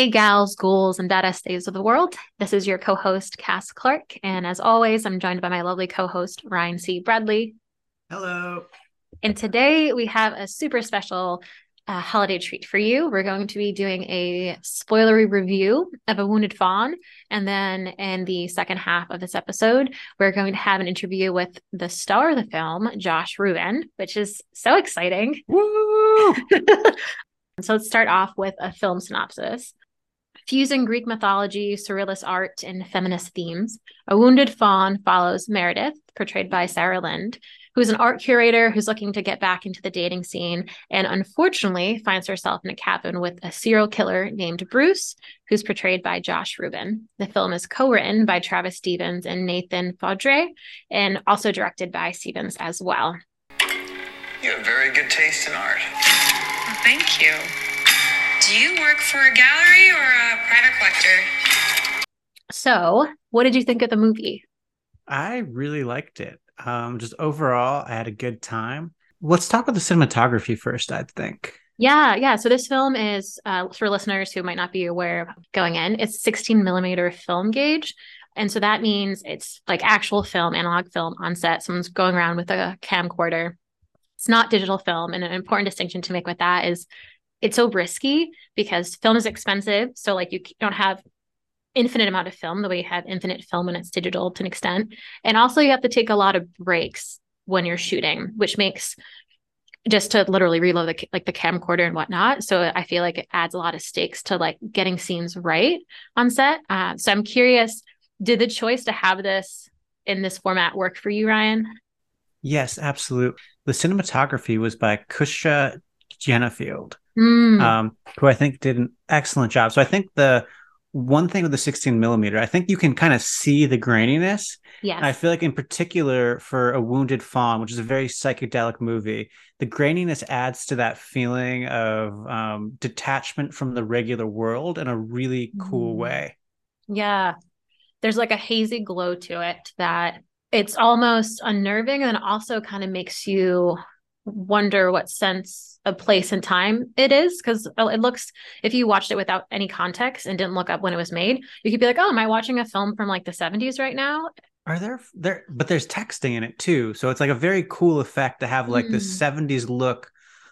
Hey, gals, ghouls, and badass of the world. This is your co host, Cass Clark. And as always, I'm joined by my lovely co host, Ryan C. Bradley. Hello. And today we have a super special uh, holiday treat for you. We're going to be doing a spoilery review of A Wounded Fawn. And then in the second half of this episode, we're going to have an interview with the star of the film, Josh Ruben, which is so exciting. Woo! so let's start off with a film synopsis. Fusing Greek mythology, surrealist art, and feminist themes, A Wounded Fawn follows Meredith, portrayed by Sarah Lind, who's an art curator who's looking to get back into the dating scene and unfortunately finds herself in a cabin with a serial killer named Bruce, who's portrayed by Josh Ruben. The film is co written by Travis Stevens and Nathan Faudree, and also directed by Stevens as well. You have very good taste in art. Thank you. Do you work for a gallery or a private collector? So, what did you think of the movie? I really liked it. Um, just overall, I had a good time. Let's talk about the cinematography first, I think. Yeah, yeah. So this film is uh, for listeners who might not be aware of going in. It's 16 millimeter film gauge, and so that means it's like actual film, analog film on set. Someone's going around with a camcorder. It's not digital film, and an important distinction to make with that is it's so risky because film is expensive. So like you don't have infinite amount of film the way you have infinite film when it's digital to an extent. And also you have to take a lot of breaks when you're shooting, which makes just to literally reload the like the camcorder and whatnot. So I feel like it adds a lot of stakes to like getting scenes right on set. Uh, so I'm curious, did the choice to have this in this format work for you, Ryan? Yes, absolutely. The cinematography was by Kusha Genefield mm. um, who I think did an excellent job. So I think the one thing with the 16 millimeter, I think you can kind of see the graininess. Yeah. I feel like in particular for a wounded fawn, which is a very psychedelic movie, the graininess adds to that feeling of um, detachment from the regular world in a really cool mm. way. Yeah. There's like a hazy glow to it that it's almost unnerving and also kind of makes you wonder what sense of place and time it is because it looks if you watched it without any context and didn't look up when it was made you could be like oh am i watching a film from like the 70s right now? Are there there but there's texting in it too so it's like a very cool effect to have like mm. the 70s look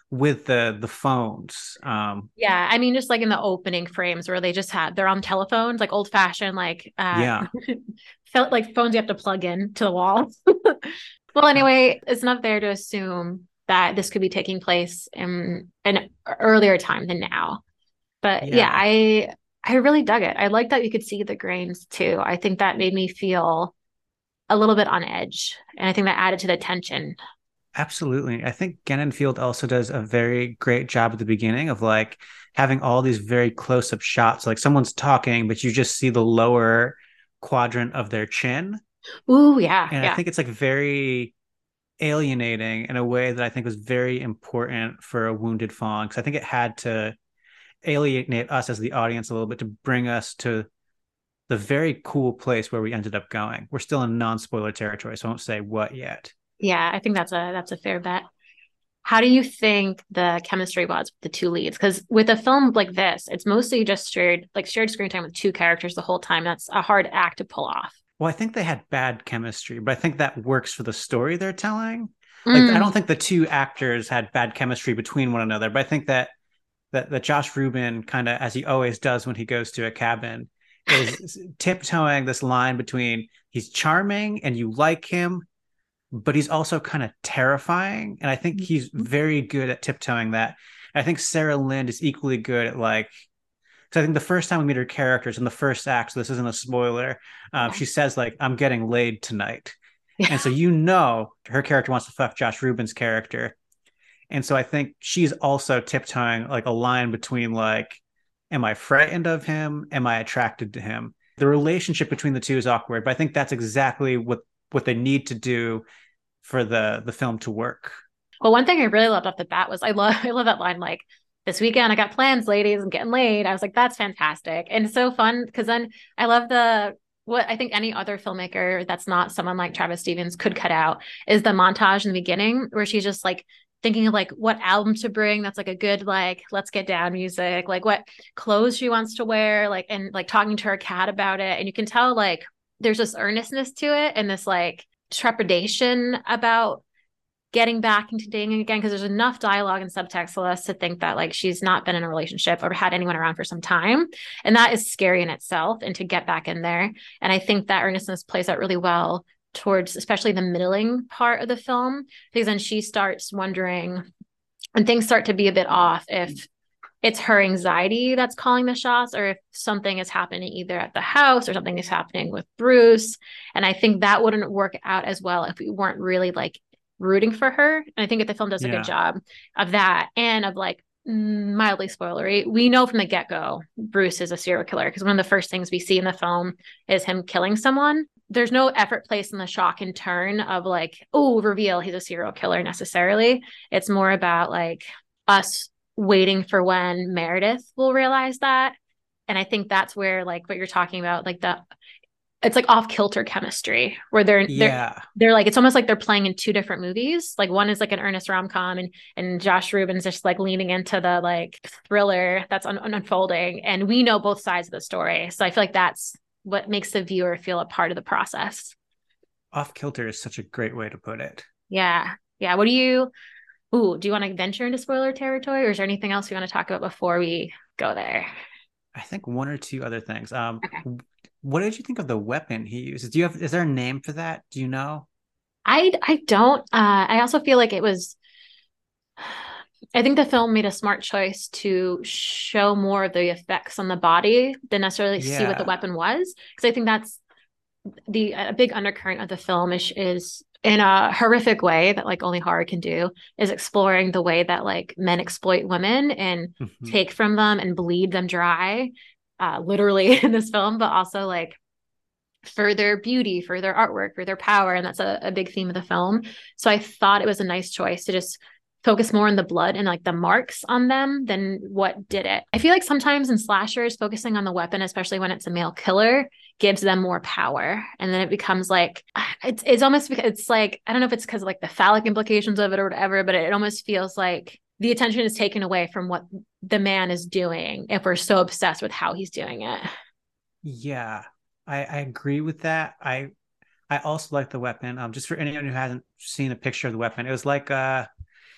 with the the phones um. Yeah i mean just like in the opening frames where they just had they're on telephones like old fashioned like uh yeah. felt like phones you have to plug in to the wall. Well anyway it's not there to assume that this could be taking place in an earlier time than now. But yeah, yeah I I really dug it. I like that you could see the grains too. I think that made me feel a little bit on edge. And I think that added to the tension. Absolutely. I think Genenfield also does a very great job at the beginning of like having all these very close up shots. Like someone's talking, but you just see the lower quadrant of their chin. Ooh, yeah. And yeah. I think it's like very alienating in a way that I think was very important for a wounded fawn because I think it had to alienate us as the audience a little bit to bring us to the very cool place where we ended up going. We're still in non-spoiler territory, so I won't say what yet. Yeah, I think that's a that's a fair bet. How do you think the chemistry was with the two leads? Because with a film like this, it's mostly just shared like shared screen time with two characters the whole time. That's a hard act to pull off. Well, I think they had bad chemistry, but I think that works for the story they're telling. Like mm. I don't think the two actors had bad chemistry between one another, but I think that that that Josh Ruben kind of as he always does when he goes to a cabin is tiptoeing this line between he's charming and you like him, but he's also kind of terrifying. And I think he's mm-hmm. very good at tiptoeing that. I think Sarah Lind is equally good at like because I think the first time we meet her characters in the first act, so this isn't a spoiler, um, she says like, "I'm getting laid tonight," yeah. and so you know her character wants to fuck Josh Ruben's character, and so I think she's also tiptoeing like a line between like, "Am I frightened of him? Am I attracted to him?" The relationship between the two is awkward, but I think that's exactly what what they need to do for the the film to work. Well, one thing I really loved off the bat was I love I love that line like this weekend I got plans, ladies, I'm getting laid. I was like, that's fantastic. And so fun because then I love the what I think any other filmmaker that's not someone like Travis Stevens could cut out is the montage in the beginning where she's just like thinking of like what album to bring that's like a good like let's get down music like what clothes she wants to wear like and like talking to her cat about it and you can tell like there's this earnestness to it and this like trepidation about getting back into dating again because there's enough dialogue and subtext to us to think that like she's not been in a relationship or had anyone around for some time. And that is scary in itself and to get back in there. And i think that earnestness plays out really well towards especially the middling part of the film because then she starts wondering and things start to be a bit off if it's her anxiety that's calling the shots or if something is happening either at the house or something is happening with Bruce. And I think that wouldn't work out as well if we weren't really like rooting for her and I think that the film does a yeah. good job of that and of like mildly spoilery we know from the get-go Bruce is a serial killer because one of the first things we see in the film is him killing someone there's no effort placed in the shock and turn of like, oh, reveal he's a serial killer necessarily. It's more about like us waiting for when Meredith will realize that. And I think that's where like what you're talking about, like the it's like off kilter chemistry where they're yeah. they're they're like it's almost like they're playing in two different movies. Like one is like an earnest rom com and and Josh Ruben's just like leaning into the like thriller that's un- unfolding, and we know both sides of the story. So I feel like that's what makes the viewer feel a part of the process. Off kilter is such a great way to put it. Yeah. Yeah. What do you Ooh, do you want to venture into spoiler territory or is there anything else you want to talk about before we go there? I think one or two other things. Um okay. What did you think of the weapon he uses? Do you have is there a name for that? Do you know? I I don't. Uh I also feel like it was I think the film made a smart choice to show more of the effects on the body than necessarily yeah. see what the weapon was. Because I think that's the a big undercurrent of the film is, is in a horrific way that like only horror can do is exploring the way that like men exploit women and mm-hmm. take from them and bleed them dry uh, literally in this film but also like for their beauty for their artwork for their power and that's a, a big theme of the film so i thought it was a nice choice to just focus more on the blood and like the marks on them than what did it. I feel like sometimes in slashers, focusing on the weapon, especially when it's a male killer, gives them more power. And then it becomes like it's it's almost it's like I don't know if it's because like the phallic implications of it or whatever, but it almost feels like the attention is taken away from what the man is doing if we're so obsessed with how he's doing it. Yeah, I, I agree with that. I I also like the weapon. Um, just for anyone who hasn't seen a picture of the weapon, it was like uh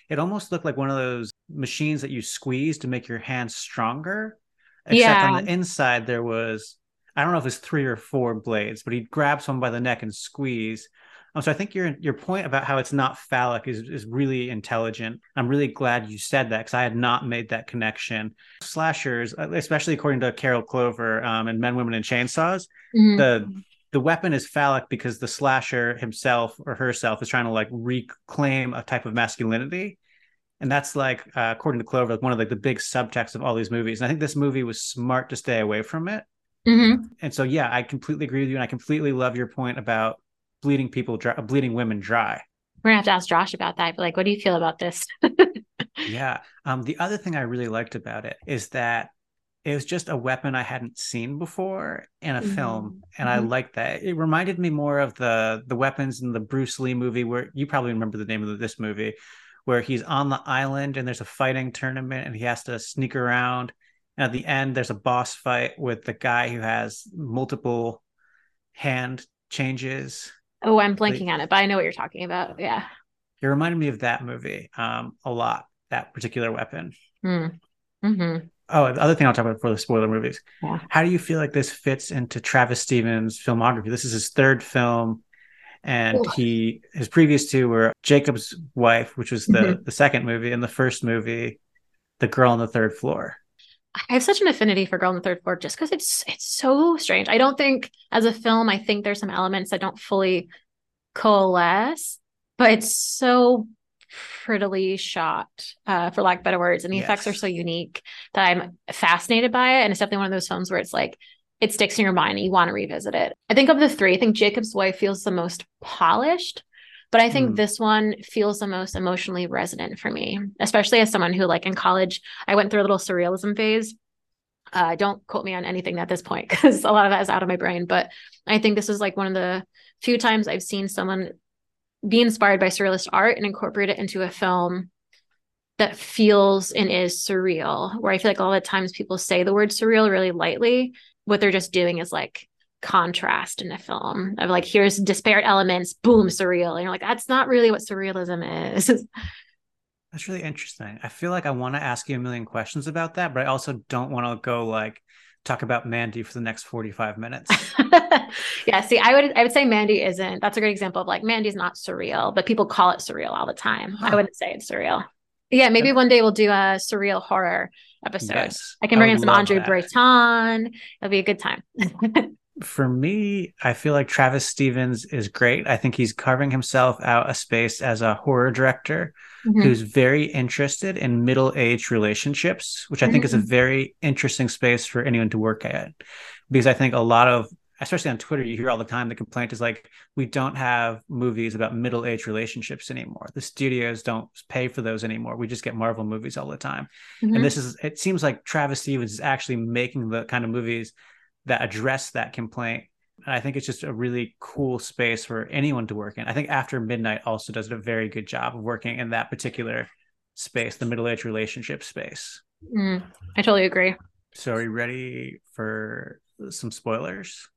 it almost looked like one of those machines that you squeeze to make your hands stronger. Except yeah. on the inside there was I don't know if it's three or four blades, but he'd grab someone by the neck and squeeze. Um, so I think your your point about how it's not phallic is is really intelligent. I'm really glad you said that because I had not made that connection. Slashers, uh, especially according to Carol Clover um, and Men, Women, and Chainsaws, mm-hmm. the the weapon is phallic because the slasher himself or herself is trying to like reclaim a type of masculinity and that's like uh, according to clover like one of like the big subtexts of all these movies and i think this movie was smart to stay away from it mm-hmm. and so yeah i completely agree with you and i completely love your point about bleeding people dry, bleeding women dry we're gonna have to ask josh about that but like what do you feel about this yeah um the other thing i really liked about it is that it was just a weapon I hadn't seen before in a mm-hmm. film, and mm-hmm. I liked that. It reminded me more of the the weapons in the Bruce Lee movie, where you probably remember the name of this movie, where he's on the island and there's a fighting tournament and he has to sneak around. And at the end, there's a boss fight with the guy who has multiple hand changes. Oh, I'm blanking on it, but I know what you're talking about. Yeah. It reminded me of that movie um, a lot, that particular weapon. Mm. Mm-hmm. Oh, the other thing I'll talk about for the spoiler movies. Yeah. How do you feel like this fits into Travis Stevens' filmography? This is his third film and Ooh. he his previous two were Jacob's Wife, which was the mm-hmm. the second movie, and the first movie, The Girl on the Third Floor. I have such an affinity for Girl on the Third Floor just because it's it's so strange. I don't think as a film, I think there's some elements that don't fully coalesce, but it's so prettily shot, uh, for lack of better words, and the yes. effects are so unique that I'm fascinated by it. And it's definitely one of those films where it's like it sticks in your mind and you want to revisit it. I think of the three, I think Jacob's Wife feels the most polished, but I think mm. this one feels the most emotionally resonant for me, especially as someone who, like in college, I went through a little surrealism phase. Uh, don't quote me on anything at this point because a lot of that is out of my brain. But I think this is like one of the few times I've seen someone be inspired by surrealist art and incorporate it into a film that feels and is surreal. Where I feel like all the times people say the word surreal really lightly, what they're just doing is like contrast in a film of like here's disparate elements, boom, surreal. And you're like, that's not really what surrealism is. That's really interesting. I feel like I want to ask you a million questions about that, but I also don't want to go like talk about Mandy for the next 45 minutes. yeah, see, I would I would say Mandy isn't. That's a great example of like Mandy's not surreal, but people call it surreal all the time. Huh. I wouldn't say it's surreal. Yeah, maybe one day we'll do a surreal horror episode. Yes, I can bring I in some Andre that. Breton. It'll be a good time. For me, I feel like Travis Stevens is great. I think he's carving himself out a space as a horror director mm-hmm. who's very interested in middle-aged relationships, which I think mm-hmm. is a mm-hmm. very interesting space for anyone to work at. Because I think a lot of especially on Twitter, you hear all the time the complaint is like, we don't have movies about middle aged relationships anymore. The studios don't pay for those anymore. We just get Marvel movies all the time. Mm-hmm. And this is, it seems like Travis Stevens is actually making the kind of movies that address that complaint. And I think it's just a really cool space for anyone to work in. I think After Midnight also does a very good job of working in that particular space, the middle aged relationship space. Mm, I totally agree. So, are you ready for some spoilers?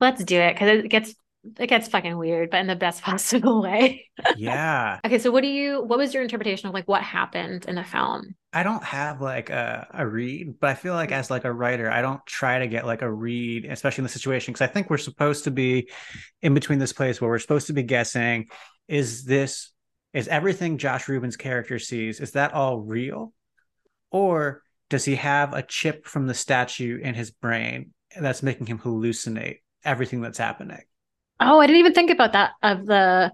Let's do it because it gets it gets fucking weird, but in the best possible way. yeah. Okay, so what do you what was your interpretation of like what happened in the film? I don't have like a, a read, but I feel like mm. as like a writer, I don't try to get like a read, especially in the situation, because I think we're supposed to be in between this place where we're supposed to be guessing, is this is everything Josh Ruben's character sees, is that all real? Or does he have a chip from the statue in his brain that's making him hallucinate everything that's happening. Oh, I didn't even think about that of the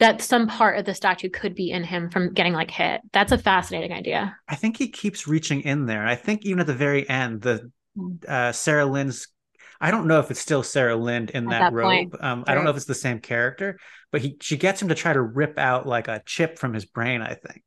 that some part of the statue could be in him from getting like hit. That's a fascinating idea. I think he keeps reaching in there. I think even at the very end, the hmm. uh, Sarah Lind's I don't know if it's still Sarah Lind in that, that, robe. Um, right. I don't know if it's the same character, but he she gets him to try to rip out like a chip from his brain. I think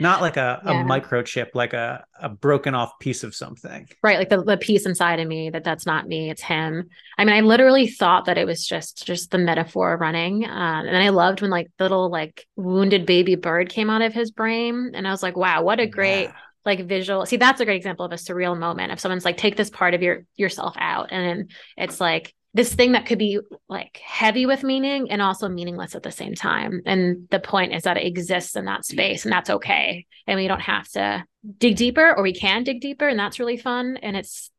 not like a, yeah. a microchip, like a, a broken off piece of something. Right. Like the, the piece inside of me that that's not me, it's him. I mean, I literally thought that it was just, just the metaphor running. Um, and then I loved when like little like wounded baby bird came out of his brain. And I was like, wow, what a great, yeah like visual see that's a great example of a surreal moment if someone's like take this part of your yourself out and then it's like this thing that could be like heavy with meaning and also meaningless at the same time. And the point is that it exists in that space and that's okay. And we don't have to dig deeper or we can dig deeper and that's really fun. And it's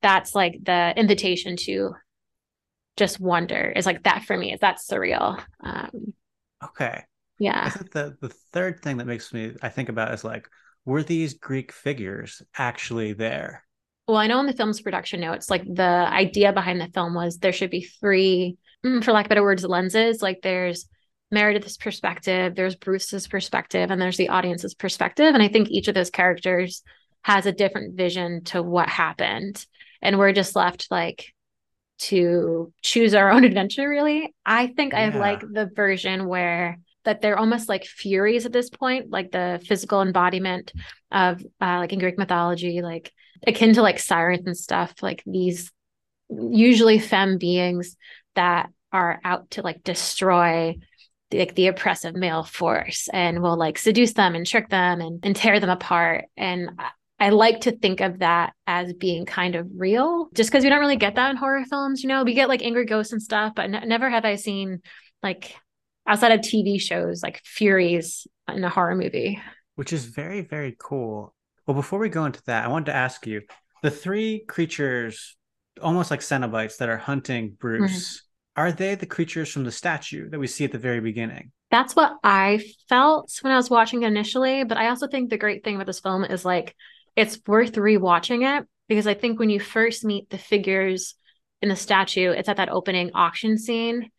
that's like the invitation to just wonder is like that for me is that surreal. Um, okay. Yeah. I think the the third thing that makes me I think about is like, were these Greek figures actually there? Well, I know in the film's production notes, like the idea behind the film was there should be three, mm, for lack of better words, lenses. Like there's Meredith's perspective, there's Bruce's perspective, and there's the audience's perspective. And I think each of those characters has a different vision to what happened. And we're just left like to choose our own adventure, really. I think yeah. I like the version where that they're almost like furies at this point, like the physical embodiment of uh, like in Greek mythology, like akin to like sirens and stuff, like these usually femme beings that are out to like destroy like the oppressive male force and will like seduce them and trick them and, and tear them apart. And I like to think of that as being kind of real, just because we don't really get that in horror films. You know, we get like angry ghosts and stuff, but n- never have I seen like outside of TV shows like Furies in a horror movie. Which is very, very cool. Well, before we go into that, I wanted to ask you the three creatures, almost like Cenobites, that are hunting Bruce. Mm-hmm. Are they the creatures from the statue that we see at the very beginning? That's what I felt when I was watching it initially. But I also think the great thing about this film is like it's worth rewatching it because I think when you first meet the figures in the statue, it's at that opening auction scene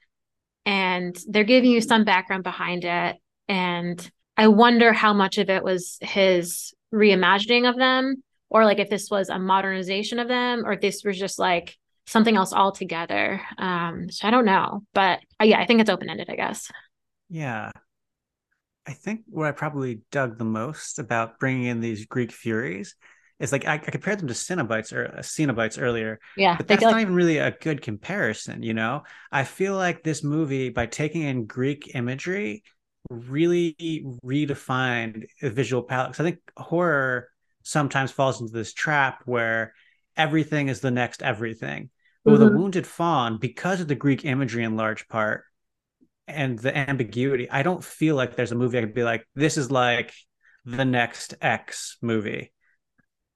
and they're giving you some background behind it. And I wonder how much of it was his reimagining of them, or like if this was a modernization of them, or if this was just like something else altogether. Um, so I don't know, but uh, yeah, I think it's open ended. I guess. Yeah, I think what I probably dug the most about bringing in these Greek Furies is like I, I compared them to Cenobites or uh, Cenobites earlier. Yeah, but that's not like... even really a good comparison. You know, I feel like this movie by taking in Greek imagery really redefined a visual palette. Because I think horror sometimes falls into this trap where everything is the next everything. But mm-hmm. with a mm-hmm. wounded fawn, because of the Greek imagery in large part and the ambiguity, I don't feel like there's a movie I could be like, this is like the next X movie.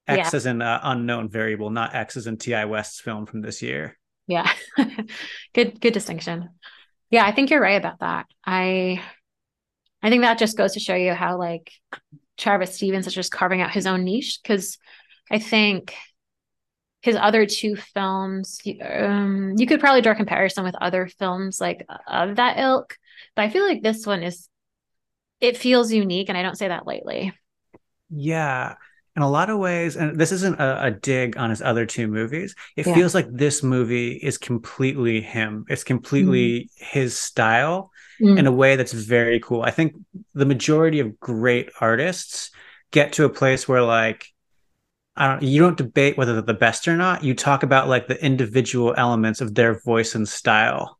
X yeah. as an uh, unknown variable, not X as in Ti West's film from this year. Yeah, good good distinction. Yeah, I think you're right about that. I I think that just goes to show you how like Travis Stevens is just carving out his own niche because I think his other two films um, you could probably draw a comparison with other films like of that ilk but i feel like this one is it feels unique and i don't say that lightly yeah in a lot of ways, and this isn't a, a dig on his other two movies, it yeah. feels like this movie is completely him. It's completely mm. his style mm. in a way that's very cool. I think the majority of great artists get to a place where like I don't you don't debate whether they're the best or not. You talk about like the individual elements of their voice and style.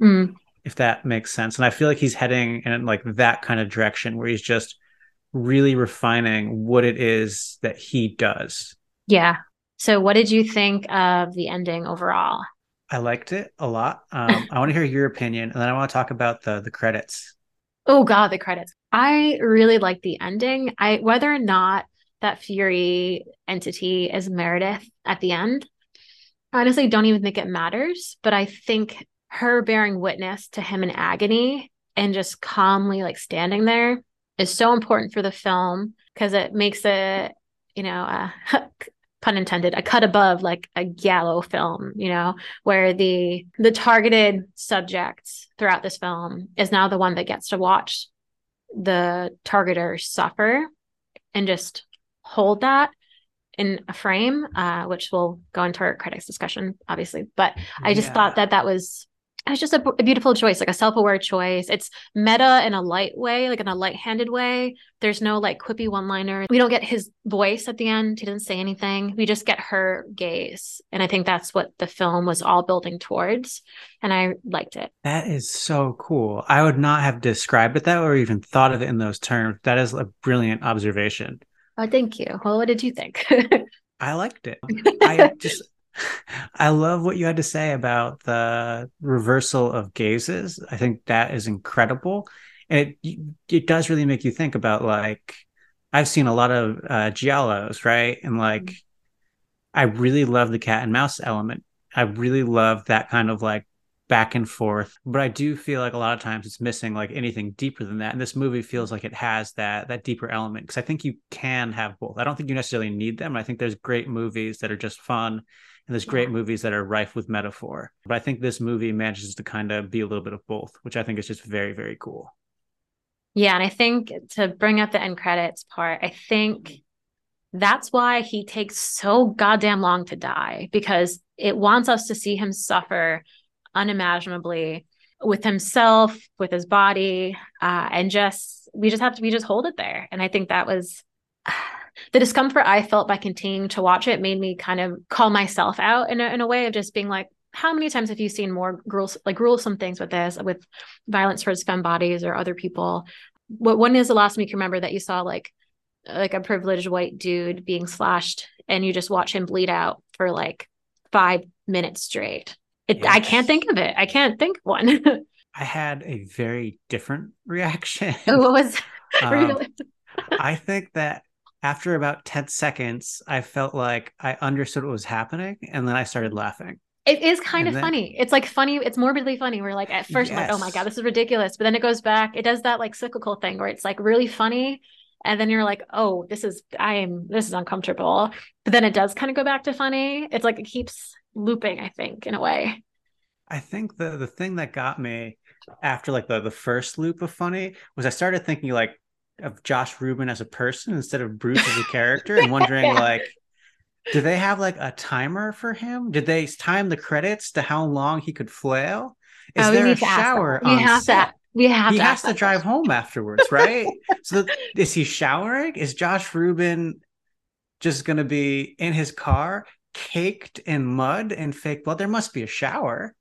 Mm. If that makes sense. And I feel like he's heading in like that kind of direction where he's just really refining what it is that he does. Yeah. So, what did you think of the ending overall? I liked it a lot. Um, I want to hear your opinion, and then I want to talk about the the credits. Oh God, the credits! I really like the ending. I whether or not that Fury entity is Meredith at the end, honestly, don't even think it matters. But I think her bearing witness to him in agony and just calmly like standing there is so important for the film because it makes it, you know, uh, pun intended, a cut above like a giallo film, you know, where the the targeted subject throughout this film is now the one that gets to watch the targeter suffer and just hold that in a frame, uh, which will go into our critics discussion, obviously. But I just yeah. thought that that was it's just a, a, beautiful choice, like a self-aware choice. It's meta in a light way, like in a light-handed way. There's no like quippy one-liner. We don't get his voice at the end. He didn't say anything. We just get her gaze. And I think that's what the film was all building towards. And I liked it. That is so cool. I would not have described it that or even thought of it in those terms. That is a brilliant observation. Oh, thank you. Well, what did you think? I liked it. I just I love what you had to say about the reversal of gazes. I think that is incredible. And it it does really make you think about like I've seen a lot of uh giallos, right? And like mm-hmm. I really love the cat and mouse element. I really love that kind of like back and forth but i do feel like a lot of times it's missing like anything deeper than that and this movie feels like it has that that deeper element because i think you can have both i don't think you necessarily need them i think there's great movies that are just fun and there's great yeah. movies that are rife with metaphor but i think this movie manages to kind of be a little bit of both which i think is just very very cool yeah and i think to bring up the end credits part i think that's why he takes so goddamn long to die because it wants us to see him suffer unimaginably with himself, with his body, uh, and just we just have to we just hold it there. And I think that was the discomfort I felt by continuing to watch it made me kind of call myself out in a, in a way of just being like, how many times have you seen more gruels like gruesome things with this, with violence towards femme bodies or other people? What when is the last time you can remember that you saw like like a privileged white dude being slashed and you just watch him bleed out for like five minutes straight? It, yes. I can't think of it. I can't think of one. I had a very different reaction. What was? um, I think that after about 10 seconds, I felt like I understood what was happening and then I started laughing. It is kind and of then, funny. It's like funny. It's morbidly funny. We're like, at first, yes. like, oh my God, this is ridiculous. But then it goes back. It does that like cyclical thing where it's like really funny. And then you're like, oh, this is, I am, this is uncomfortable. But then it does kind of go back to funny. It's like it keeps looping, I think, in a way. I think the the thing that got me after like the the first loop of funny was I started thinking like of Josh Ruben as a person instead of Bruce as a character and wondering yeah. like do they have like a timer for him? Did they time the credits to how long he could flail? Is oh, there a shower on have set? To, we have he to has to drive home afterwards, right? so is he showering? Is Josh Ruben just going to be in his car caked in mud and fake blood? There must be a shower.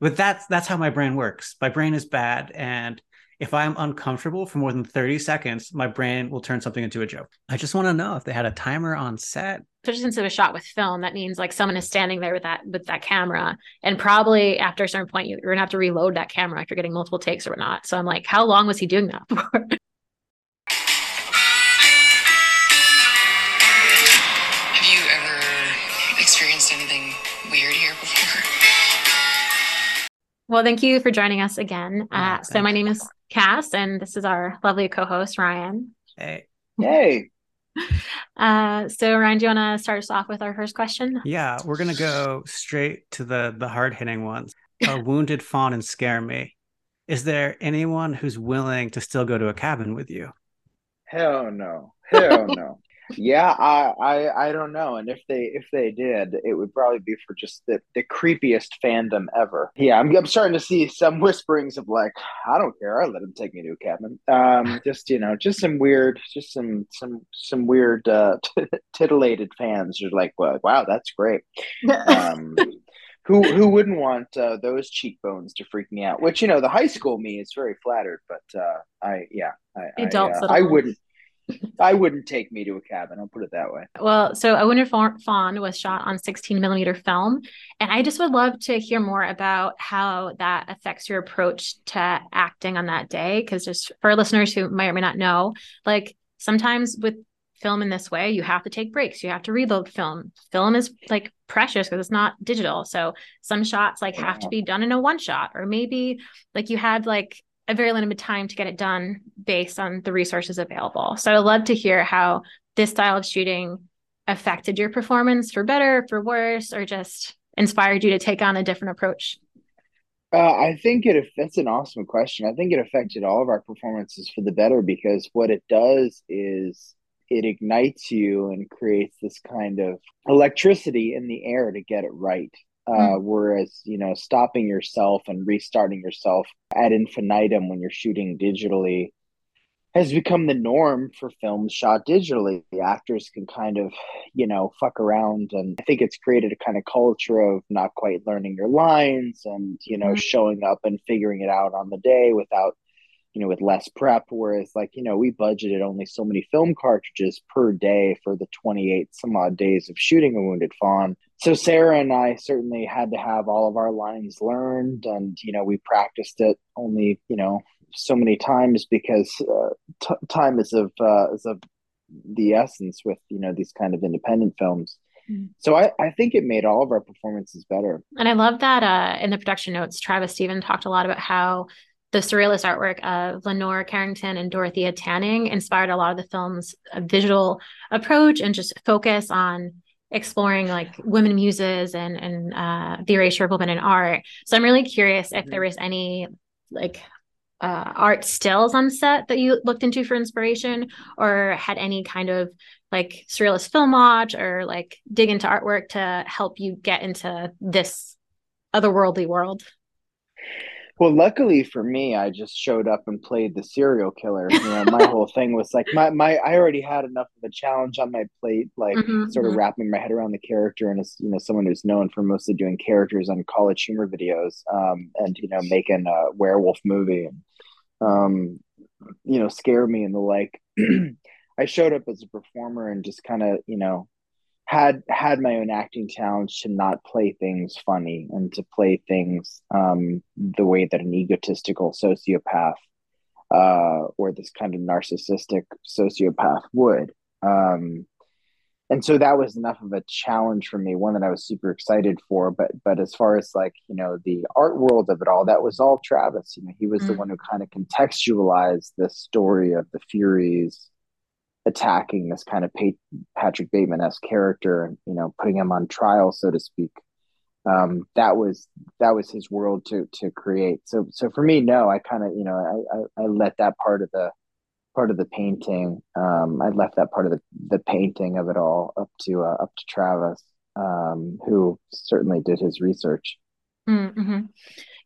But that's that's how my brain works. My brain is bad and if I'm uncomfortable for more than 30 seconds, my brain will turn something into a joke. I just want to know if they had a timer on set. Especially since it was shot with film, that means like someone is standing there with that with that camera, and probably after a certain point, you're gonna have to reload that camera if you're getting multiple takes or whatnot. So I'm like, how long was he doing that for? Well, thank you for joining us again. Yeah, Uh, so my name is Cass, and this is our lovely co-host Ryan. Hey. Hey, Uh, so Ryan, do you want to start us off with our first question? Yeah, we're gonna go straight to the the hard hitting ones. A wounded fawn and scare me. Is there anyone who's willing to still go to a cabin with you? hell no, hell no. Yeah, I, I, I don't know. And if they, if they did, it would probably be for just the, the creepiest fandom ever. Yeah, I'm, I'm starting to see some whisperings of like, I don't care. I'll let him take me to a cabin. Um, just you know, just some weird, just some, some, some weird, uh, titillated fans are like, well, wow, that's great. Um, who, who wouldn't want uh, those cheekbones to freak me out? Which you know, the high school me is very flattered, but uh, I, yeah, I, I, uh, I wouldn't. I wouldn't take me to a cabin. I'll put it that way. Well, so A Fa- Fawn was shot on 16 millimeter film. And I just would love to hear more about how that affects your approach to acting on that day. Because just for listeners who might or may not know, like sometimes with film in this way, you have to take breaks, you have to reload film. Film is like precious because it's not digital. So some shots like have to be done in a one shot, or maybe like you had like a very limited time to get it done based on the resources available. So I'd love to hear how this style of shooting affected your performance for better, for worse, or just inspired you to take on a different approach? Uh, I think it. That's an awesome question. I think it affected all of our performances for the better because what it does is it ignites you and creates this kind of electricity in the air to get it right. Uh, whereas you know, stopping yourself and restarting yourself ad infinitum when you're shooting digitally has become the norm for films shot digitally. The actors can kind of, you know, fuck around. And I think it's created a kind of culture of not quite learning your lines and, you know, Mhm. showing up and figuring it out on the day without, you know, with less prep. Whereas, like, you know, we budgeted only so many film cartridges per day for the 28 some odd days of shooting a Wounded Fawn. So Sarah and I certainly had to have all of our lines learned. And, you know, we practiced it only, you know, so many times because uh, t- time is of uh, is of the essence with you know these kind of independent films. Mm. So I, I think it made all of our performances better. And I love that uh, in the production notes, Travis Stephen talked a lot about how the surrealist artwork of Lenore Carrington and Dorothea Tanning inspired a lot of the film's uh, visual approach and just focus on exploring like women muses and and uh, the erasure of women in art. So I'm really curious if there was any like uh, art stills on set that you looked into for inspiration or had any kind of like surrealist film watch or like dig into artwork to help you get into this otherworldly world. Well, luckily for me, I just showed up and played the serial killer. You know, my whole thing was like my, my I already had enough of a challenge on my plate, like Mhm, sort of mhm. wrapping my head around the character and as you know, someone who's known for mostly doing characters on CollegeHumor videos, um, and you know, making a werewolf movie and um, you know, scare me and the like. I showed up as a performer and just kind of, you know, had had my own acting challenge to not play things funny and to play things um, the way that an egotistical sociopath uh, or this kind of narcissistic sociopath would. Um, and so that was enough of a challenge for me, one that I was super excited for. But but as far as like you know the art world of it all, that was all Travis. You know, he was the Mm. one who kind of contextualized the story of the Furies attacking this kind of Patrick Bateman esque character and you know putting him on trial, so to speak. Um, that was that was his world to to create. So so for me, no, I kind of you know I, I I let that part of the part of the painting. Um, I left that part of the the painting of it all up to uh, up to Travis, um, who certainly did his research. Mm-hmm.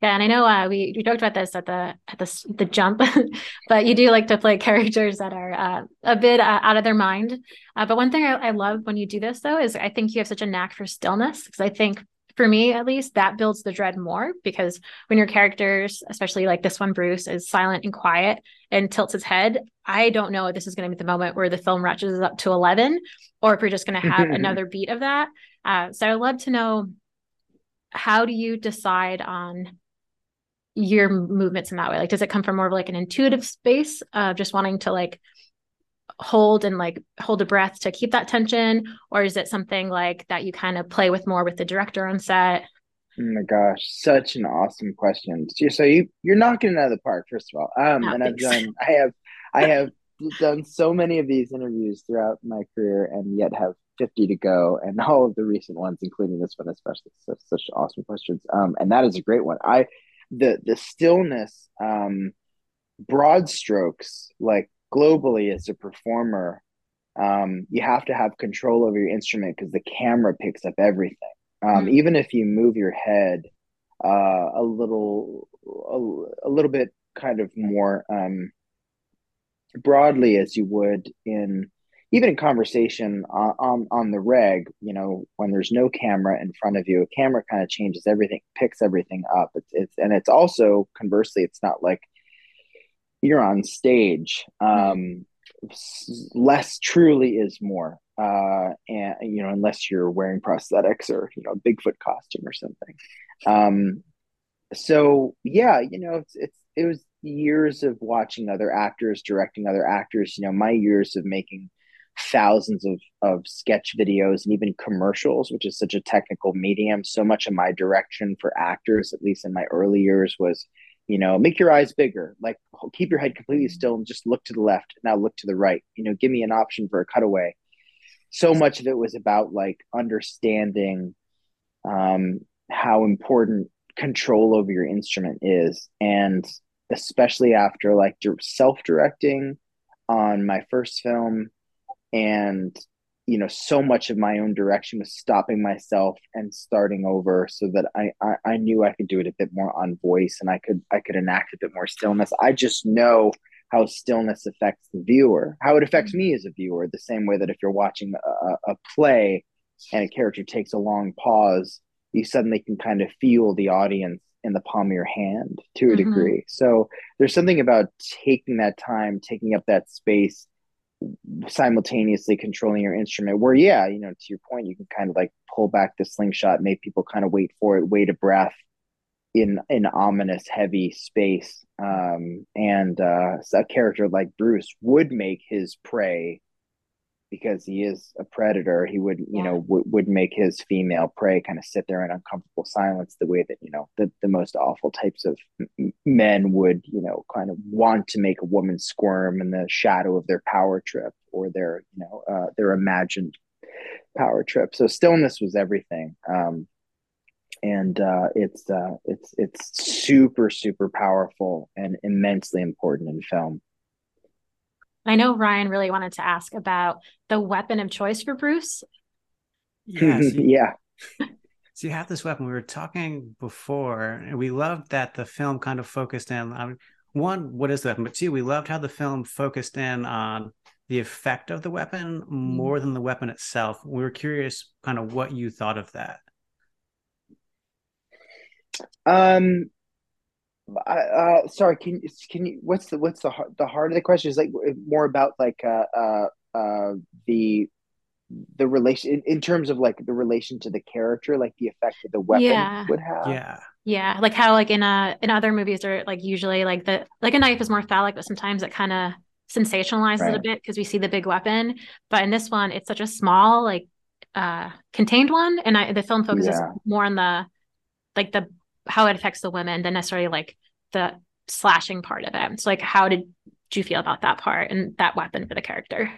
Yeah, and I know uh, we we joked about this at the at the the jump, but you do like to play characters that are uh, a bit uh, out of their mind. Uh, but one thing I, I love when you do this though is I think you have such a knack for stillness because I think for me at least, that builds the dread more because when your characters, especially like this one, Bruce, is silent and quiet and tilts his head, I don't know if this is going to be the moment where the film ratchets up to 11 or if we're just going to have another beat of that. Uh, so I'd love to know how do you decide on your movements in that way? Like, does it come from more of like an intuitive space of just wanting to like hold and like hold a breath to keep that tension? Or is it something like that you kind of play with more with the director on set? Oh my gosh such an awesome question. So you you're knocking it out of the park first of all. Um no, and i've done i have i have done so many of these interviews throughout my career and yet have 50 to go and all of the recent ones including this one especially such, such awesome questions um and that is a great one i the the stillness um broad strokes like globally as a performer, um, you have to have control over your instrument because the camera picks up everything. Um, mm-hmm. Even if you move your head uh, a little, a, a, little bit, kind of more um, broadly as you would in even in conversation on, on, on the reg, you know, when there's no camera in front of you, a camera kind of changes everything, picks everything up. It's, it's and it's also conversely, it's not like you're on stage um, less truly is more uh, and you know unless you're wearing prosthetics or you know bigfoot costume or something um, so yeah you know it's, it's it was years of watching other actors directing other actors you know my years of making thousands of, of sketch videos and even commercials which is such a technical medium. So much of my direction for actors at least in my early years was you know make your eyes bigger like keep your head completely mm-hmm. still and just look to the left now look to the right. You know give me an option for a cutaway. So much of it was about like understanding um, how important control over your instrument is. And especially after like self-directing on my first film and you know so much of my own direction was stopping myself and starting over so that I, I, I knew i could do it a bit more on voice and i could i could enact a bit more stillness. I just know how stillness affects the viewer. How it affects me as a viewer the same way that if you're watching a, a play and a character takes a long pause you suddenly can kind of feel the audience in the palm of your hand to a mm-hmm. degree. So there's something about taking that time taking up that space simultaneously controlling your instrument where yeah you know to your point you can kind of like pull back the slingshot make people kind of wait for it wait a breath in an ominous heavy space. Um and uh a character like bruce would make his prey because he is a predator, he would, you yeah. know, w- would make his female prey kind of sit there in uncomfortable silence, the way that you know the the most awful types of m- men would, you know, kind of want to make a woman squirm in the shadow of their power trip or their, you know, uh, their imagined power trip. So stillness was everything. Um, and uh, it's uh, it's it's super super powerful and immensely important in film. I know Ryan really wanted to ask about the weapon of choice for Bruce. Yeah. So yeah. So you have this weapon. We were talking before, and we loved that the film kind of focused in on one, what is the weapon? But two, we loved how the film focused in on the effect of the weapon mm-hmm. more than the weapon itself. We were curious kind of what you thought of that. Um uh, sorry, can can you? What's the what's the the heart of the question? Is like more about like uh uh, uh the the relation in, in, terms of like the relation to the character, like the effect that the weapon yeah. would have. Yeah. Yeah, like how like in uh in other movies are like usually like the like a knife is more phallic, but sometimes it kind of sensationalizes right. it a bit because we see the big weapon. But in this one, it's such a small like uh contained one, and I, the film focuses yeah. more on the like the how it affects the women than necessarily like the slashing part of it. So like how did you feel about that part and that weapon for the character?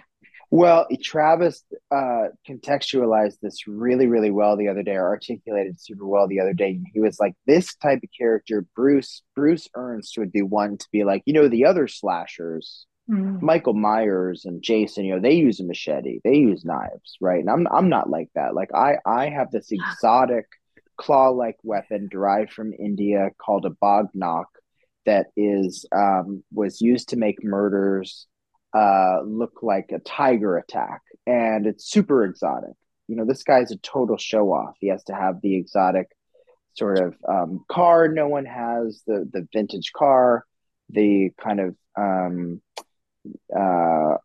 Well, Travis uh, contextualized this really, really well the other day, or articulated super well the other day. He was like, "This type of character, Bruce Bruce Ernst, would be one to be like, you know, the other slashers, mm. Michael Myers and Jason. You know, they use a machete, they use knives, right? And I'm I'm not like that. Like I I have this exotic claw-like weapon derived from India called a bagh nakh that is um, was used to make murders uh, look like a tiger attack, and it's super exotic. you know, this guy's a total show off. He has to have the exotic sort of um, car no one has, the the vintage car, the kind of um, uh,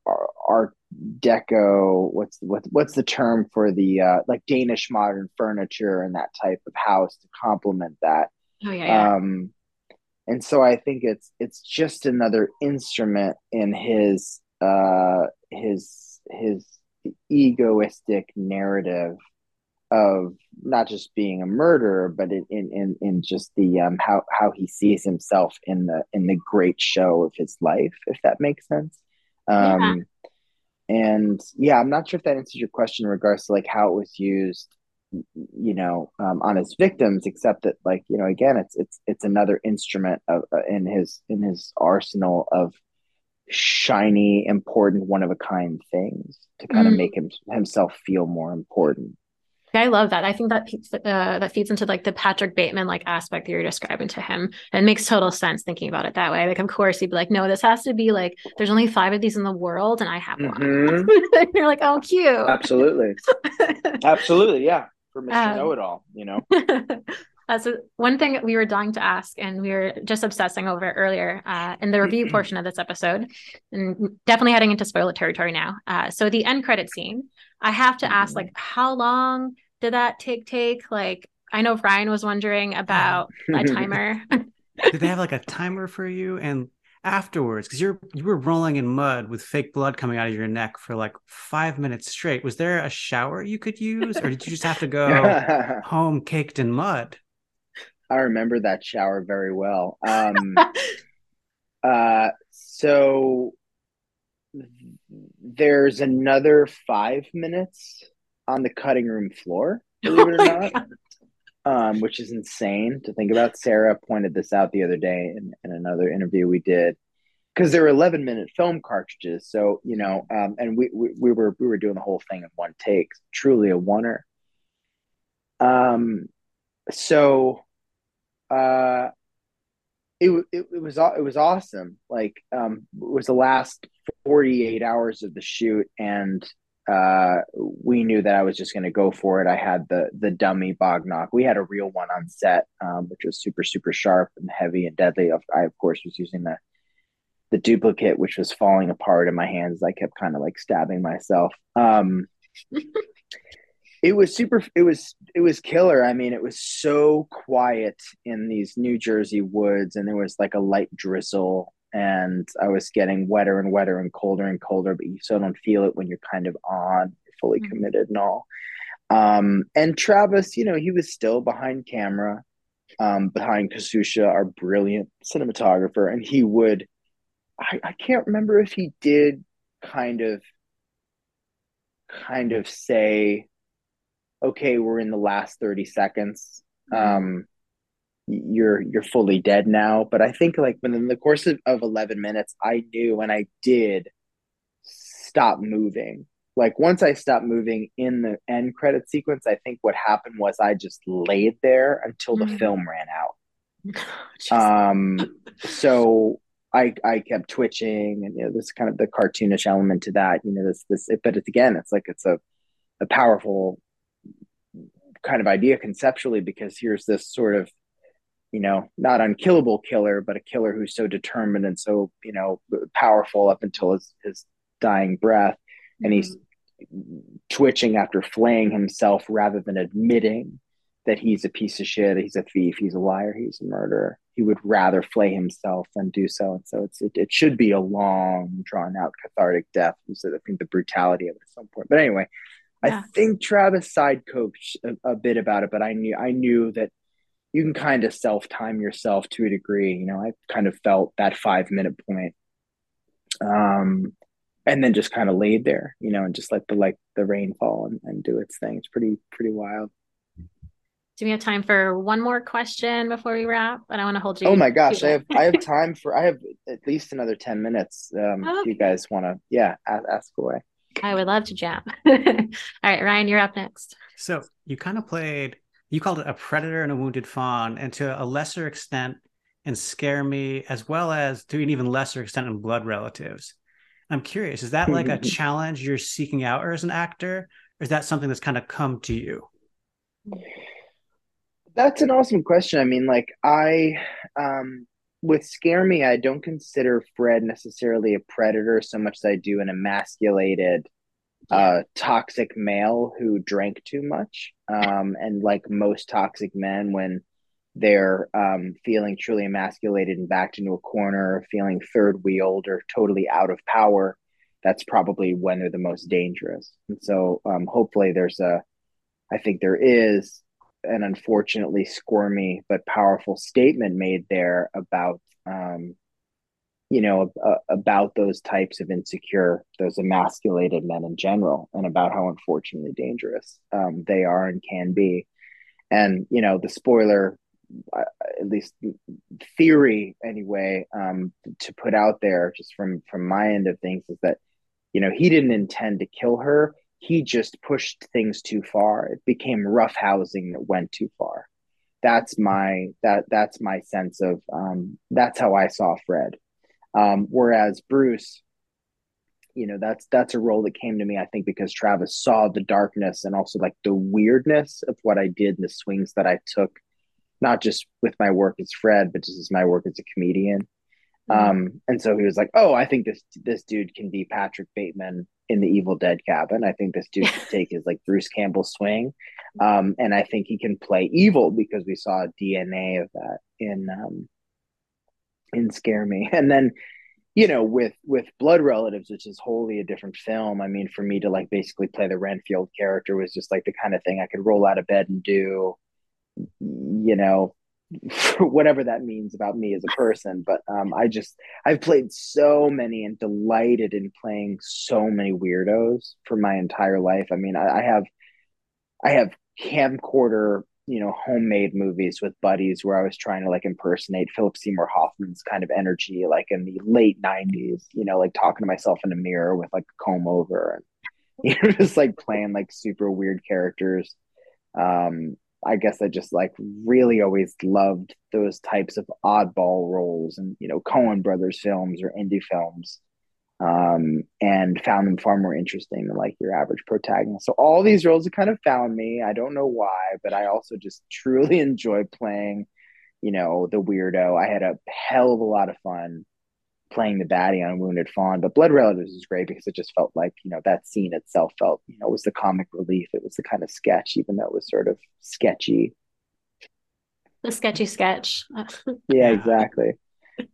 art deco. What's what, what's the term for the uh, like Danish modern furniture and that type of house to complement that. Oh yeah. yeah. Um, and so I think it's it's just another instrument in his uh, his his egoistic narrative of not just being a murderer, but in in in just the um how how he sees himself in the in the great show of his life, if that makes sense. Um, yeah. And yeah, I'm not sure if that answers your question in regards to like how it was used, you know, um, on his victims, except that like you know, again, it's it's it's another instrument of uh, in his in his arsenal of shiny, important, one of a kind things to kind mm. of make him himself feel more important. I love that. I think that uh, that feeds into like the Patrick Bateman like aspect that you're describing to him. And makes total sense thinking about it that way. Like, of course, he'd be like, "No, this has to be like there's only five of these in the world, and I have mm-hmm. one." you're like, "Oh, cute." Absolutely, absolutely, yeah. For Mr. Um, Know It All, you know. Uh, so one thing we were dying to ask, and we were just obsessing over it earlier uh, in the review portion of this episode, and definitely heading into spoiler territory now. Uh, so the end credit scene, I have to ask, like, how long did that take? Take like, I know Ryan was wondering about a timer. did they have like a timer for you? And afterwards, because you're you were rolling in mud with fake blood coming out of your neck for like five minutes straight. Was there a shower you could use, or did you just have to go home caked in mud? I remember that shower very well. Um, uh, so there's another five minutes on the cutting room floor, believe it or oh not, um, which is insane to think about. Sarah pointed this out the other day in, in another interview we did because there were 11 minute film cartridges. So, you know, um, and we, we, we were, we were doing the whole thing in one take, truly a oneer. Um, so uh, it, it, it was it was awesome. Like um, it was the last forty eight hours of the shoot, and uh, we knew that I was just going to go for it. I had the the dummy bagh nakh. We had a real one on set, um, which was super super sharp and heavy and deadly. I of course was using the the duplicate, which was falling apart in my hands. I kept kind of like stabbing myself. Um, it was super it was it was killer i mean it was so quiet in these new jersey woods and there was like a light drizzle and i was getting wetter and wetter and colder and colder but you still don't feel it when you're kind of on fully mm-hmm. committed and all um and travis you know he was still behind camera um behind kasusha our brilliant cinematographer and he would I, I can't remember if he did kind of kind of say okay, we're in the last 30 seconds. Mm-hmm. Um, you're you're fully dead now. But I think like within the course of, of 11 minutes, I knew and I did stop moving. Like once I stopped moving in the end credit sequence, I think what happened was I just laid there until the mm-hmm. film ran out. um, so I I kept twitching, and you know, this kind of the cartoonish element to that. You know, this this, but it's again, it's like it's a a powerful kind of idea conceptually because here's this sort of you know not unkillable killer but a killer who's so determined and so you know powerful up until his, his dying breath. And he's mm-hmm. twitching after flaying himself rather than admitting that he's a piece of shit he's a thief he's a liar he's a murderer. He would rather flay himself than do so. And so it's it, it should be a long drawn out cathartic death. So i think the brutality of it at some point. But anyway yeah. I think Travis side coached a, a, bit about it, but I knew I knew that you can kind of self time yourself to a degree. You know, I kind of felt that five minute point, um, and then just kind of laid there, you know, and just let the like the rain fall and, and do its thing. It's pretty pretty wild. Do we have time for one more question before we wrap? And I don't want to hold you. Oh my gosh, I have I have time for I have at least another ten minutes. Um, okay. If you guys want to, yeah, ask, ask away. I would love to jam. All right, Ryan, you're up next. So you kind of played, you called it a predator and a wounded fawn, and to a lesser extent, and scare me, as well as to an even lesser extent in blood relatives. I'm curious, is that like a challenge you're seeking out or as an actor? or is that something that's kind of come to you? That's an awesome question. I mean, like I um with Scare Me, I don't consider Fred necessarily a predator so much as I do an emasculated uh toxic male who drank too much. Um and like most toxic men when they're um, feeling truly emasculated and backed into a corner, feeling third wheeled or totally out of power, that's probably when they're the most dangerous. And so, um, hopefully, there's a, I think there is an unfortunately squirmy but powerful statement made there about, um, you know, uh, about those types of insecure, those emasculated men in general, and about how unfortunately dangerous um, they are and can be. And you know, the spoiler at least theory anyway um, to put out there just from from my end of things is that you know he didn't intend to kill her he just pushed things too far. It became rough housing that went too far. That's my that that's my sense of um, that's how i saw fred. Um, whereas bruce you know that's that's a role that came to me i think because travis saw the darkness and also like the weirdness of what i did and the swings that i took not just with my work as Fred, but just as my work as a comedian. Mm-hmm. Um, and so he was like, "Oh, I think this this dude can be Patrick Bateman in the Evil Dead cabin. I think this dude can take his like Bruce Campbell swing, um, and I think he can play evil because we saw DNA of that in um, in Scare Me. And then, you know, with with Blood Relatives, which is wholly a different film. I mean, for me to like basically play the Renfield character was just like the kind of thing I could roll out of bed and do you know whatever that means about me as a person but um, i just i've played so many and delighted in playing so many weirdos for my entire life. I mean i, I have i have camcorder you know homemade movies with buddies where i was trying to like impersonate philip seymour hoffman's kind of energy like in the late 90s you know like talking to myself in a mirror with like a comb over and you know just like playing like super weird characters. Um I guess I just like really always loved those types of oddball roles and you know Coen Brothers films or indie films, um, and found them far more interesting than like your average protagonist. So all these roles have kind of found me. I don't know why, but I also just truly enjoy playing, you know, the weirdo. I had a hell of a lot of fun playing the baddie on Wounded Fawn. But Blood Relatives is great because it just felt like, you know, that scene itself felt, you know, it was the comic relief. It was the kind of sketch, even though it was sort of sketchy. The sketchy sketch. yeah, exactly.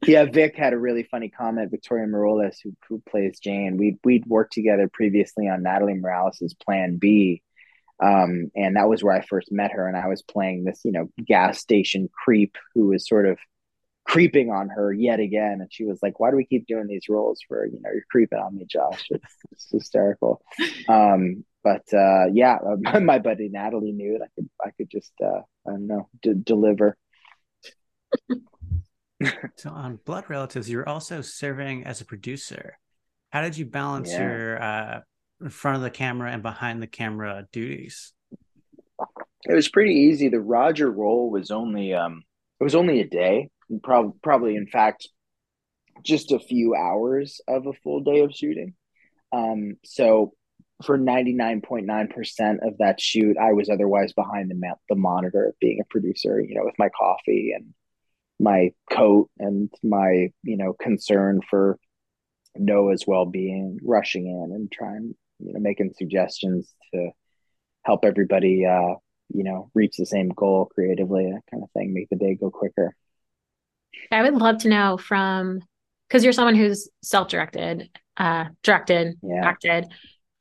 Yeah, Vic had a really funny comment. Victoria Moroles, who, who plays Jane, we we'd worked together previously on Natalie Morales's Plan B, um, and that was where I first met her. And I was playing this, you know, gas station creep who was sort of creeping on her yet again. And she was like, why do we keep doing these roles for, you know, you're creeping on me, Josh. It's, it's hysterical. Um, but uh, yeah, my buddy Natalie knew it. I could, I could just, uh, I don't know, d- deliver. so on Blood Relatives, you're also serving as a producer. How did you balance yeah. your uh, in front of the camera and behind the camera duties? It was pretty easy. The Roger role was only um, it was only a day probably probably in fact just a few hours of a full day of shooting. Um, so for 99.9% of that shoot, I was otherwise behind the, ma- the monitor being a producer, you know, with my coffee and my coat and my, you know, concern for Noah's well-being, rushing in and trying, you know, making suggestions to help everybody, uh, you know, reach the same goal creatively, that kind of thing, make the day go quicker. I would love to know from because you're someone who's self-directed, uh, directed, yeah. acted.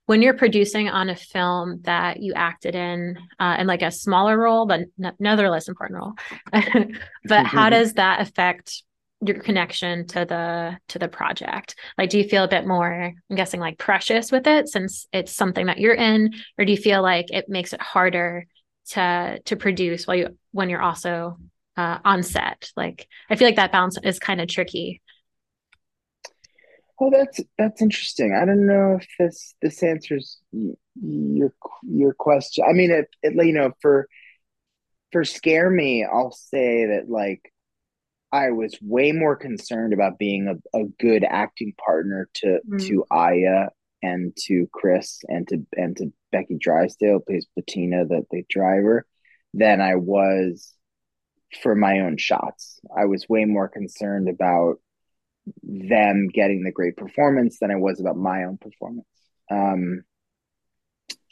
When you're producing on a film that you acted in, uh, in like a smaller role, but n- another less important role, but how does that affect your connection to the to the project? Like, do you feel a bit more? I'm guessing like precious with it since it's something that you're in, or do you feel like it makes it harder to to produce while you when you're also uh, on set? Like, I feel like that balance is kind of tricky. Oh, that's that's interesting. I don't know if this this answers your your question. I mean, it, it you know for for scare me, I'll say that like I was way more concerned about being a, a good acting partner to mm. to Aya and to Chris and to and to Becky Drysdale plays Bettina, the the driver, than I was for my own shots. I was way more concerned about them getting the great performance than I was about my own performance. Um,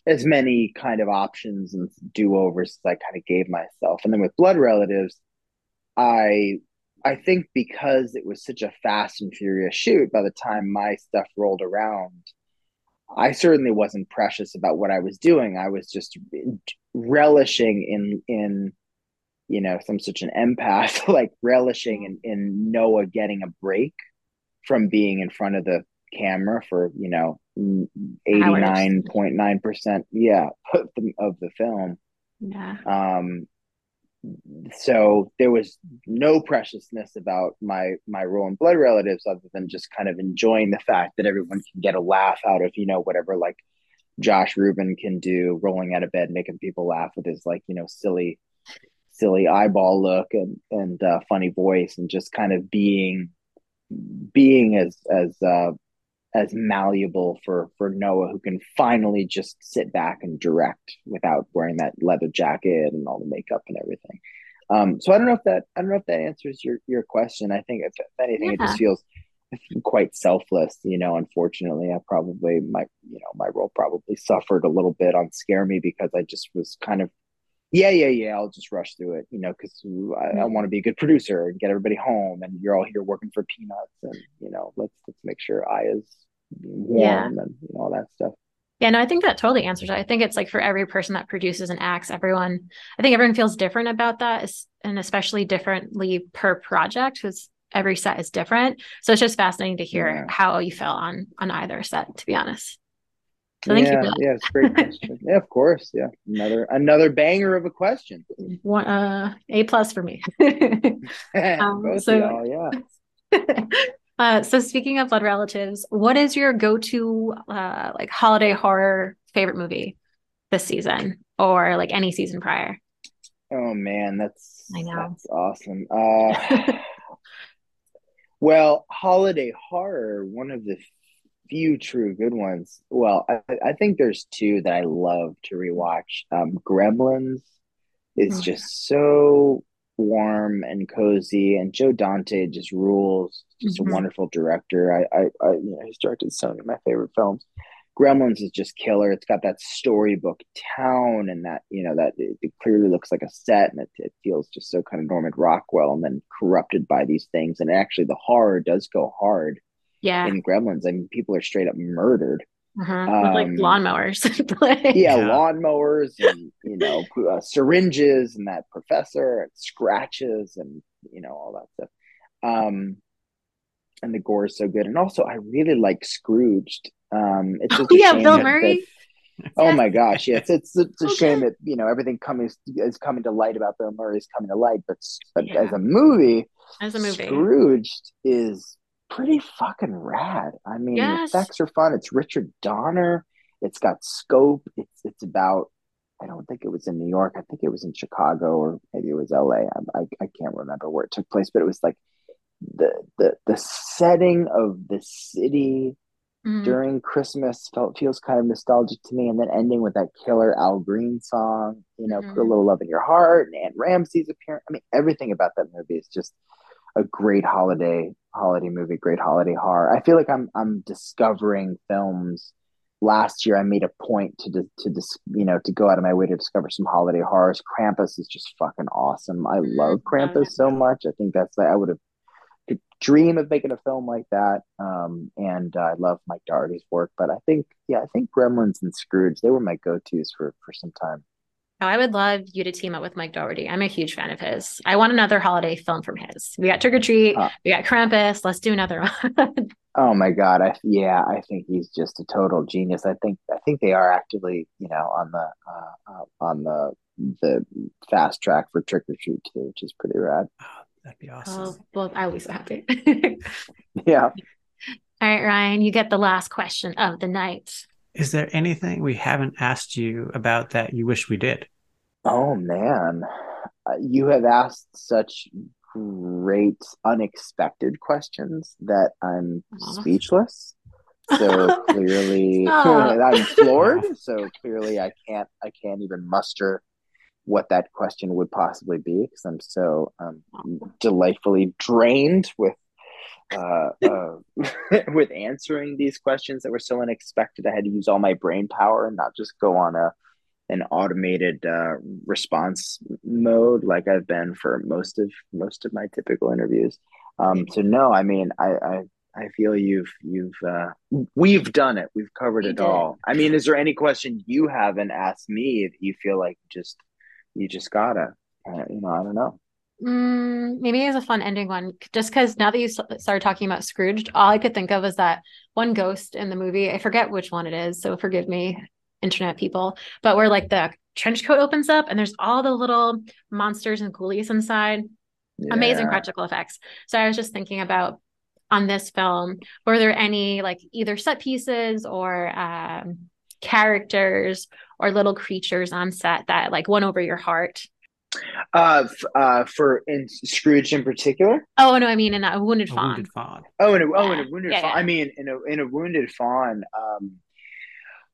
as many kind of options and do overs as I kind of gave myself. And then with Blood Relatives, I I think because it was such a fast and furious shoot, by the time my stuff rolled around, I certainly wasn't precious about what I was doing. I was just relishing in in you know, some such an empath, like relishing in, in Noah getting a break from being in front of the camera for, you know, 89.9%, yeah, of the, of the film. Yeah. Um, so there was no preciousness about my my role in blood relatives other than just kind of enjoying the fact that everyone can get a laugh out of you know whatever like josh ruben can do rolling out of bed making people laugh with his like you know silly silly eyeball look and and uh, funny voice and just kind of being being as as uh, as malleable for for Noah who can finally just sit back and direct without wearing that leather jacket and all the makeup and everything. Um, so I don't know if that I don't know if that answers your your question. I think if, if anything, yeah. it just feels quite selfless. You know, unfortunately, I probably my you know my role probably suffered a little bit on Scare Me because I just was kind of yeah, yeah, yeah, I'll just rush through it, you know, because I, I mm-hmm. want to be a good producer and get everybody home, and you're all here working for peanuts, and you know, let's let's make sure Aya's warm yeah. and you know, all that stuff. Yeah, no, I think that totally answers it. I think it's like for every person that produces and acts, everyone, I think everyone feels different about that, and especially differently per project because every set is different. So it's just fascinating to hear yeah. how you felt on on either set, to be honest. So thank yeah, you. Yeah, it's great question. yeah, of course. Yeah, another another banger of a question. One, uh, a plus for me. um, so yeah. uh, so speaking of blood relatives, what is your go-to uh, like holiday horror favorite movie this season, or like any season prior? Oh man, that's I know that's awesome. Uh, well, holiday horror. One of the few true good ones. Well, I, I think there's two that I love to rewatch. Um, Gremlins is mm-hmm. just so warm and cozy, and Joe Dante just rules. Just mm-hmm. a wonderful director. I, I, I, you know, he's directed some of my favorite films. Gremlins is just killer. It's got that storybook town and that, you know, that it, it clearly looks like a set and it, it, feels just so kind of Norman Rockwell and then corrupted by these things. And actually, the horror does go hard yeah. in gremlins i mean people are straight up murdered. Uh-huh. um, like lawnmowers yeah, yeah, lawnmowers and you know uh, syringes and that professor and scratches and you know all that stuff. Um and the gore is so good. And also i really like scrooged. Um it's just oh, yeah bill murray? that, oh my gosh yes it's it's a okay. shame that you know everything coming is coming to light about bill murray is coming to light but, but yeah. as a movie as a movie. Scrooged is pretty fucking rad. I mean, yes. the effects are fun. It's Richard Donner. It's got scope. It's it's about. I don't think it was in New York. I think it was in Chicago or maybe it was L.A. I, I, I can't remember where it took place, but it was like the the the setting of the city mm. during Christmas felt feels kind of nostalgic to me, and then ending with that killer Al Green song. You know, mm. put a mm-hmm. little love in your heart, and Anne Ramsey's appearance. I mean, everything about that movie is just a great holiday holiday movie, great holiday horror. I feel like I'm I'm discovering films. Last year, I made a point to to dis, you know to go out of my way to discover some holiday horrors. Krampus is just fucking awesome. I mm-hmm. love Krampus so much. I think that's like I would have could dream of making a film like that. Um, and uh, I love Mike Dougherty's work, but I think yeah, I think Gremlins and Scrooge they were my go tos for for some time. Oh, I would love you to team up with Mike Dougherty. I'm a huge fan of his. I want another holiday film from his. We got Trick or Treat, uh, we got Krampus. Let's do another one. oh my god! I yeah, I think he's just a total genius. I think I think they are actively, you know, on the uh, uh, on the the fast track for Trick or Treat too, which is pretty rad. Oh, that'd be awesome. Oh, well, I'll be so happy. yeah. All right, Ryan, you get the last question of the night. Is there anything we haven't asked you about that you wish we did? Oh man, uh, you have asked such great, unexpected questions that I'm speechless. So clearly, I'm floored. So clearly, I can't. I can't even muster what that question would possibly be because I'm so um, delightfully drained with uh, uh, with answering these questions that were so unexpected. I had to use all my brain power and not just go on a an automated uh, response mode like I've been for most of most of my typical interviews. Um, so no, I mean, I, I I feel you've you've uh, we've done it. We've covered we it did. all. I mean, is there any question you haven't asked me that you feel like just you just gotta? Uh, you know, I don't know. Mm, maybe as a fun ending one, just because now that you started talking about Scrooged, all I could think of is that one ghost in the movie. I forget which one it is, so forgive me, internet people. But where like the trench coat opens up and there's all the little monsters and ghoulies inside. Yeah. Amazing practical effects. So I was just thinking about on this film, were there any like either set pieces or um, characters or little creatures on set that like won over your heart? Uh, f- uh, for in Scrooge in particular. Oh no, I mean in a wounded fawn. Wounded fawn. Oh, in a, oh, in a wounded yeah, fawn. Yeah. I mean, in a in a wounded fawn. Um,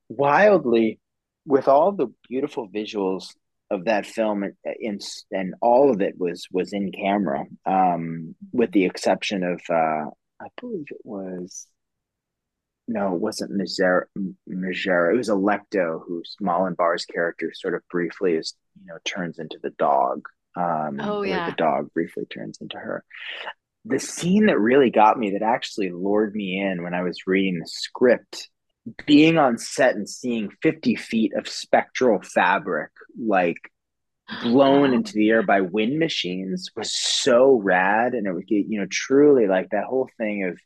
wildly, with all the beautiful visuals of that film and, and, and all of it was was in camera um, with the exception of uh, I believe it was no, it wasn't Megaera. Megaera. It was Alecto, who Malin Barr's character sort of briefly is, you know, turns into the dog. Um, oh yeah, the dog briefly turns into her. The scene that really got me, that actually lured me in when I was reading the script, being on set and seeing fifty feet of spectral fabric, like blown into the air by wind machines was so rad and it would get you know truly like that whole thing of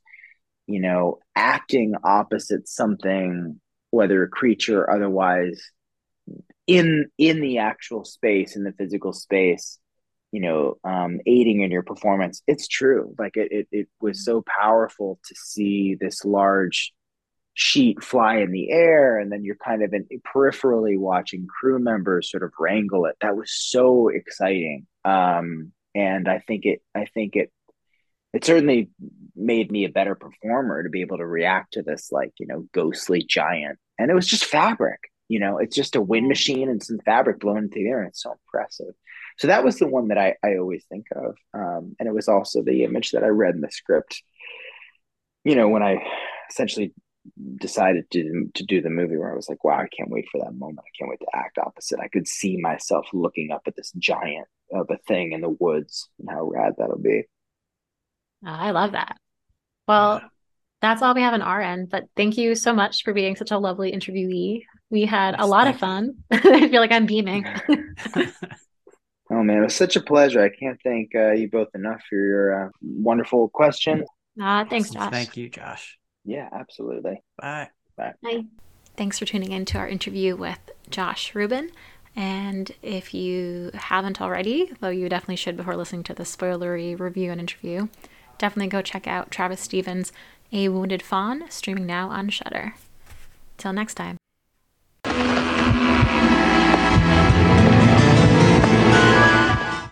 you know acting opposite something whether a creature or otherwise in in the actual space in the physical space you know um aiding in your performance. It's true. Like it it, it was so powerful to see this large sheet fly in the air and then you're kind of in, peripherally watching crew members sort of wrangle it. That was so exciting. Um, and i think it i think it it certainly made me a better performer to be able to react to this like you know ghostly giant and it was just fabric you know it's just a wind machine and some fabric blown into the air and it's so impressive so that was the one that i, I always think of um, and it was also the image that i read in the script you know when i essentially decided to to do the movie where I was like, wow, I can't wait for that moment. I can't wait to act opposite. I could see myself looking up at this giant of a thing in the woods and how rad that'll be. Oh, I love that. Well, that's all we have on our end, but thank you so much for being such a lovely interviewee. We had yes, a lot of fun. I feel like I'm beaming. oh man, it was such a pleasure. I can't thank uh, you both enough for your uh, wonderful question. Ah, thanks, Josh. Thank you, Josh. Yeah, absolutely. Bye. Bye. Bye. Thanks for tuning in to our interview with Josh Ruben. And if you haven't already, though you definitely should before listening to the spoilery review and interview, definitely go check out Travis Stevens' A Wounded Fawn, streaming now on Shudder. Till next time.